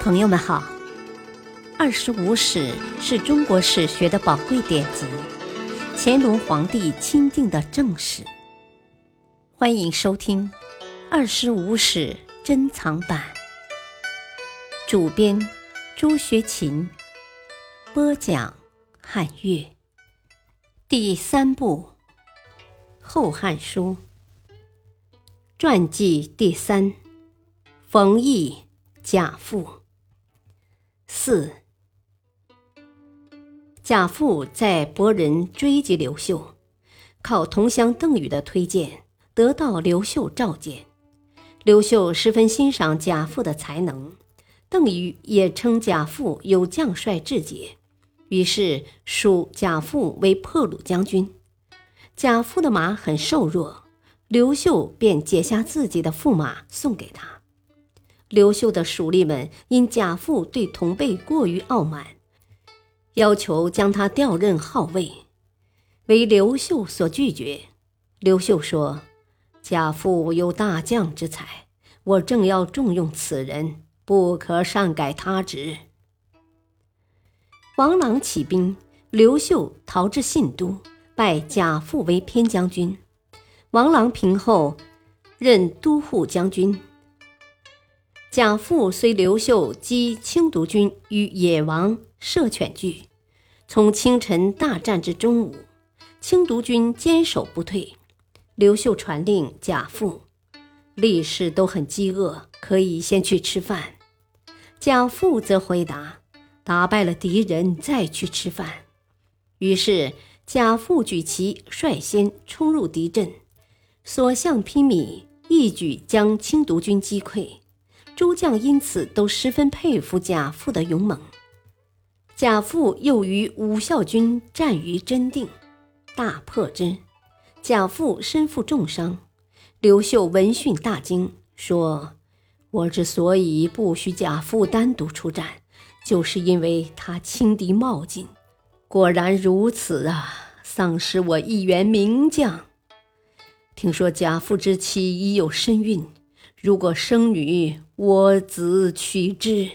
朋友们好，《二十五史》是中国史学的宝贵典籍，乾隆皇帝钦定的正史。欢迎收听《二十五史珍藏版》，主编朱学勤，播讲汉乐，第三部《后汉书》传记第三，冯异。贾父四，贾父在博人追击刘秀，靠同乡邓禹的推荐，得到刘秀召见。刘秀十分欣赏贾父的才能，邓禹也称贾复有将帅志节，于是属贾父为破虏将军。贾父的马很瘦弱，刘秀便解下自己的驸马送给他。刘秀的属吏们因贾父对同辈过于傲慢，要求将他调任号尉，为刘秀所拒绝。刘秀说：“贾复有大将之才，我正要重用此人，不可擅改他职。”王朗起兵，刘秀逃至信都，拜贾父为偏将军。王朗平后，任都护将军。贾父随刘秀击青毒军与野王射犬聚，从清晨大战至中午，青毒军坚守不退。刘秀传令贾父，力士都很饥饿，可以先去吃饭。贾父则回答：打败了敌人再去吃饭。于是贾父举旗率先冲入敌阵，所向披靡，一举将青毒军击溃。诸将因此都十分佩服贾父的勇猛。贾父又与武孝军战于真定，大破之。贾父身负重伤。刘秀闻讯大惊，说：“我之所以不许贾父单独出战，就是因为他轻敌冒进。果然如此啊！丧失我一员名将。听说贾父之妻已有身孕。”如果生女，我子娶之；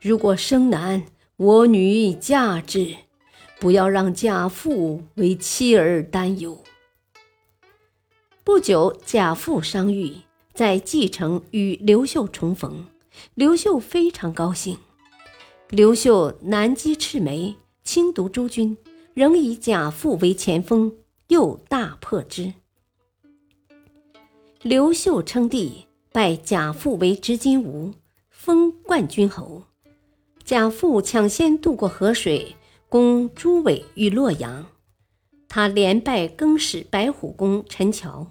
如果生男，我女嫁之。不要让贾父为妻儿担忧。不久，贾父伤愈，在蓟城与刘秀重逢，刘秀非常高兴。刘秀南击赤眉，轻毒诸军，仍以贾父为前锋，又大破之。刘秀称帝。拜贾父为执金吾，封冠军侯。贾父抢先渡过河水，攻朱伟于洛阳。他连败更始白虎公陈桥，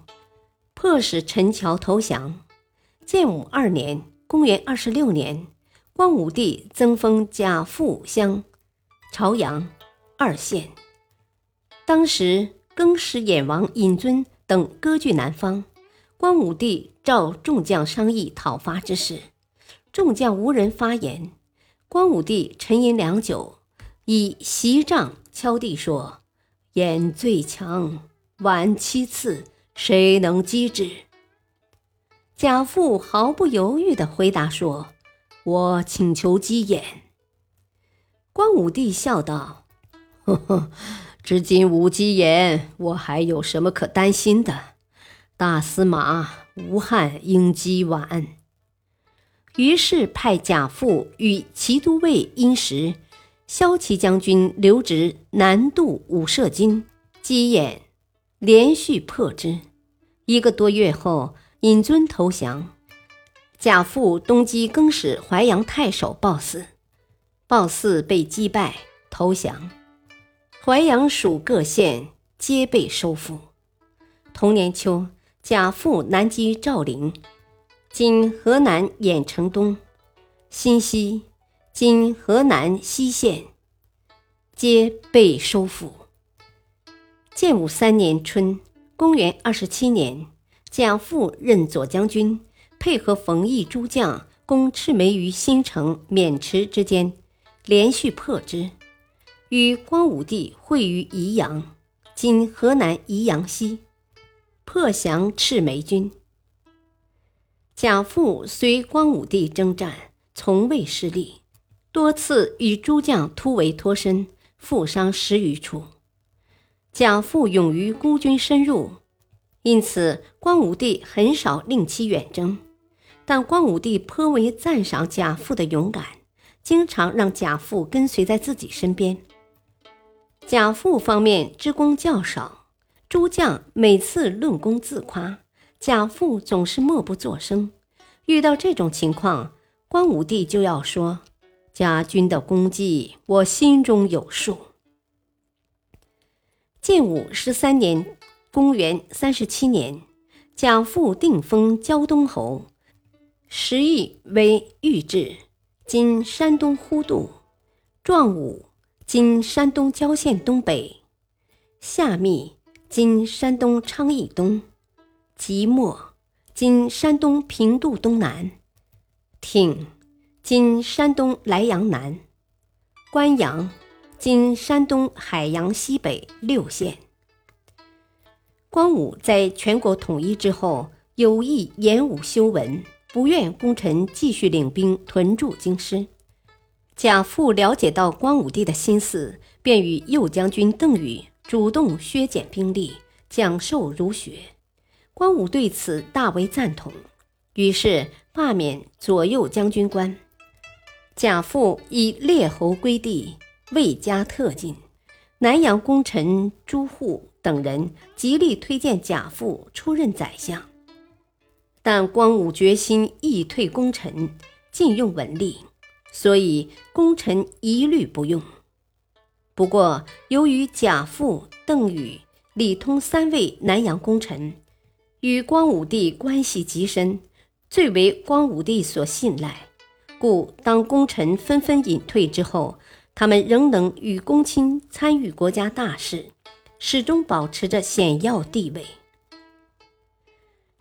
迫使陈桥投降。建武二年（公元二十六年），光武帝增封贾父乡朝阳二县。当时更始衍王尹尊等割据南方。光武帝召众将商议讨伐之事，众将无人发言。光武帝沉吟良久，以席杖敲地说：“燕最强，晚七次，谁能击之？”贾父毫不犹豫地回答说：“我请求击燕。”光武帝笑道：“ 呵呵，至今无击燕，我还有什么可担心的？”大司马吴汉应机晚，于是派贾父与骑都尉殷实、骁骑将军刘植南渡五射津，击燕，连续破之。一个多月后，尹尊投降。贾父东击更始淮阳太守鲍姒，鲍姒被击败投降。淮阳属各县皆被收复。同年秋。贾父南击赵陵，今河南偃城东、新息（今河南西县）皆被收复。建武三年春（公元二十七年），贾父任左将军，配合冯异诸将攻赤眉于新城渑池之间，连续破之，与光武帝会于宜阳（今河南宜阳西）。破降赤眉军。贾父随光武帝征战，从未失利，多次与诸将突围脱身，负伤十余处。贾父勇于孤军深入，因此光武帝很少令其远征。但光武帝颇为赞赏贾父的勇敢，经常让贾父跟随在自己身边。贾父方面之功较少，诸将每次论功自夸，贾父总是默不作声。遇到这种情况，光武帝就要说：“家军的功绩，我心中有数。”建武十三年（公元三十七年），贾父定封胶东侯，时邑为豫制（今山东呼度），壮武（今山东郊县东北），下密（今山东昌邑东），即墨（今山东平度东南），挺（今山东莱阳南），关阳。今山东海阳西北六县。光武在全国统一之后，有意演武修文，不愿功臣继续领兵屯驻京师。贾父了解到光武帝的心思，便与右将军邓禹主动削减兵力，讲授儒学。光武对此大为赞同，于是罢免左右将军官。贾父以列侯归地。魏家特进，南阳功臣朱户等人极力推荐贾父出任宰相，但光武决心易退功臣，禁用文吏，所以功臣一律不用。不过，由于贾父、邓禹、李通三位南阳功臣与光武帝关系极深，最为光武帝所信赖，故当功臣纷纷隐退之后。他们仍能与公卿参与国家大事，始终保持着显要地位。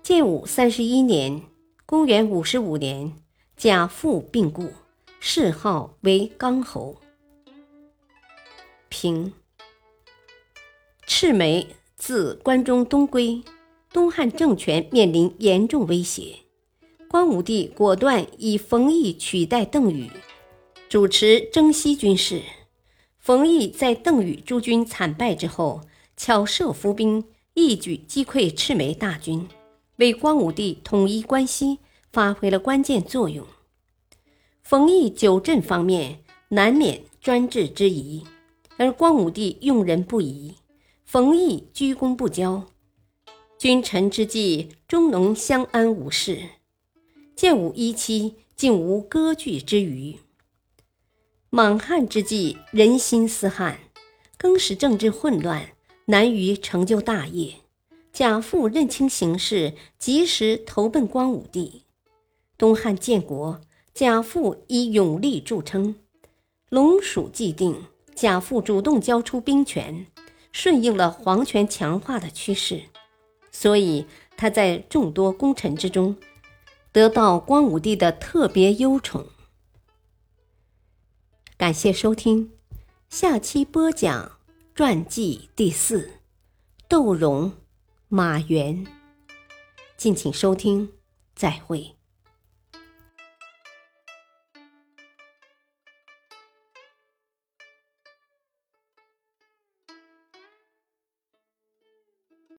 建武三十一年（公元五十五年），贾父病故，谥号为刚侯。平。赤眉自关中东归，东汉政权面临严重威胁，光武帝果断以冯异取代邓禹。主持征西军事，冯异在邓禹诸军惨败之后，巧设伏兵，一举击溃赤眉大军，为光武帝统一关西发挥了关键作用。冯异久镇方面难免专制之疑，而光武帝用人不疑，冯异居功不骄，君臣之际终能相安无事。建武一期竟无割据之余。莽汉之际，人心思汉，更使政治混乱，难于成就大业。贾父认清形势，及时投奔光武帝。东汉建国，贾父以勇力著称。龙蜀既定，贾父主动交出兵权，顺应了皇权强化的趋势，所以他在众多功臣之中，得到光武帝的特别优宠。感谢收听，下期播讲传记第四，窦融、马援。敬请收听，再会。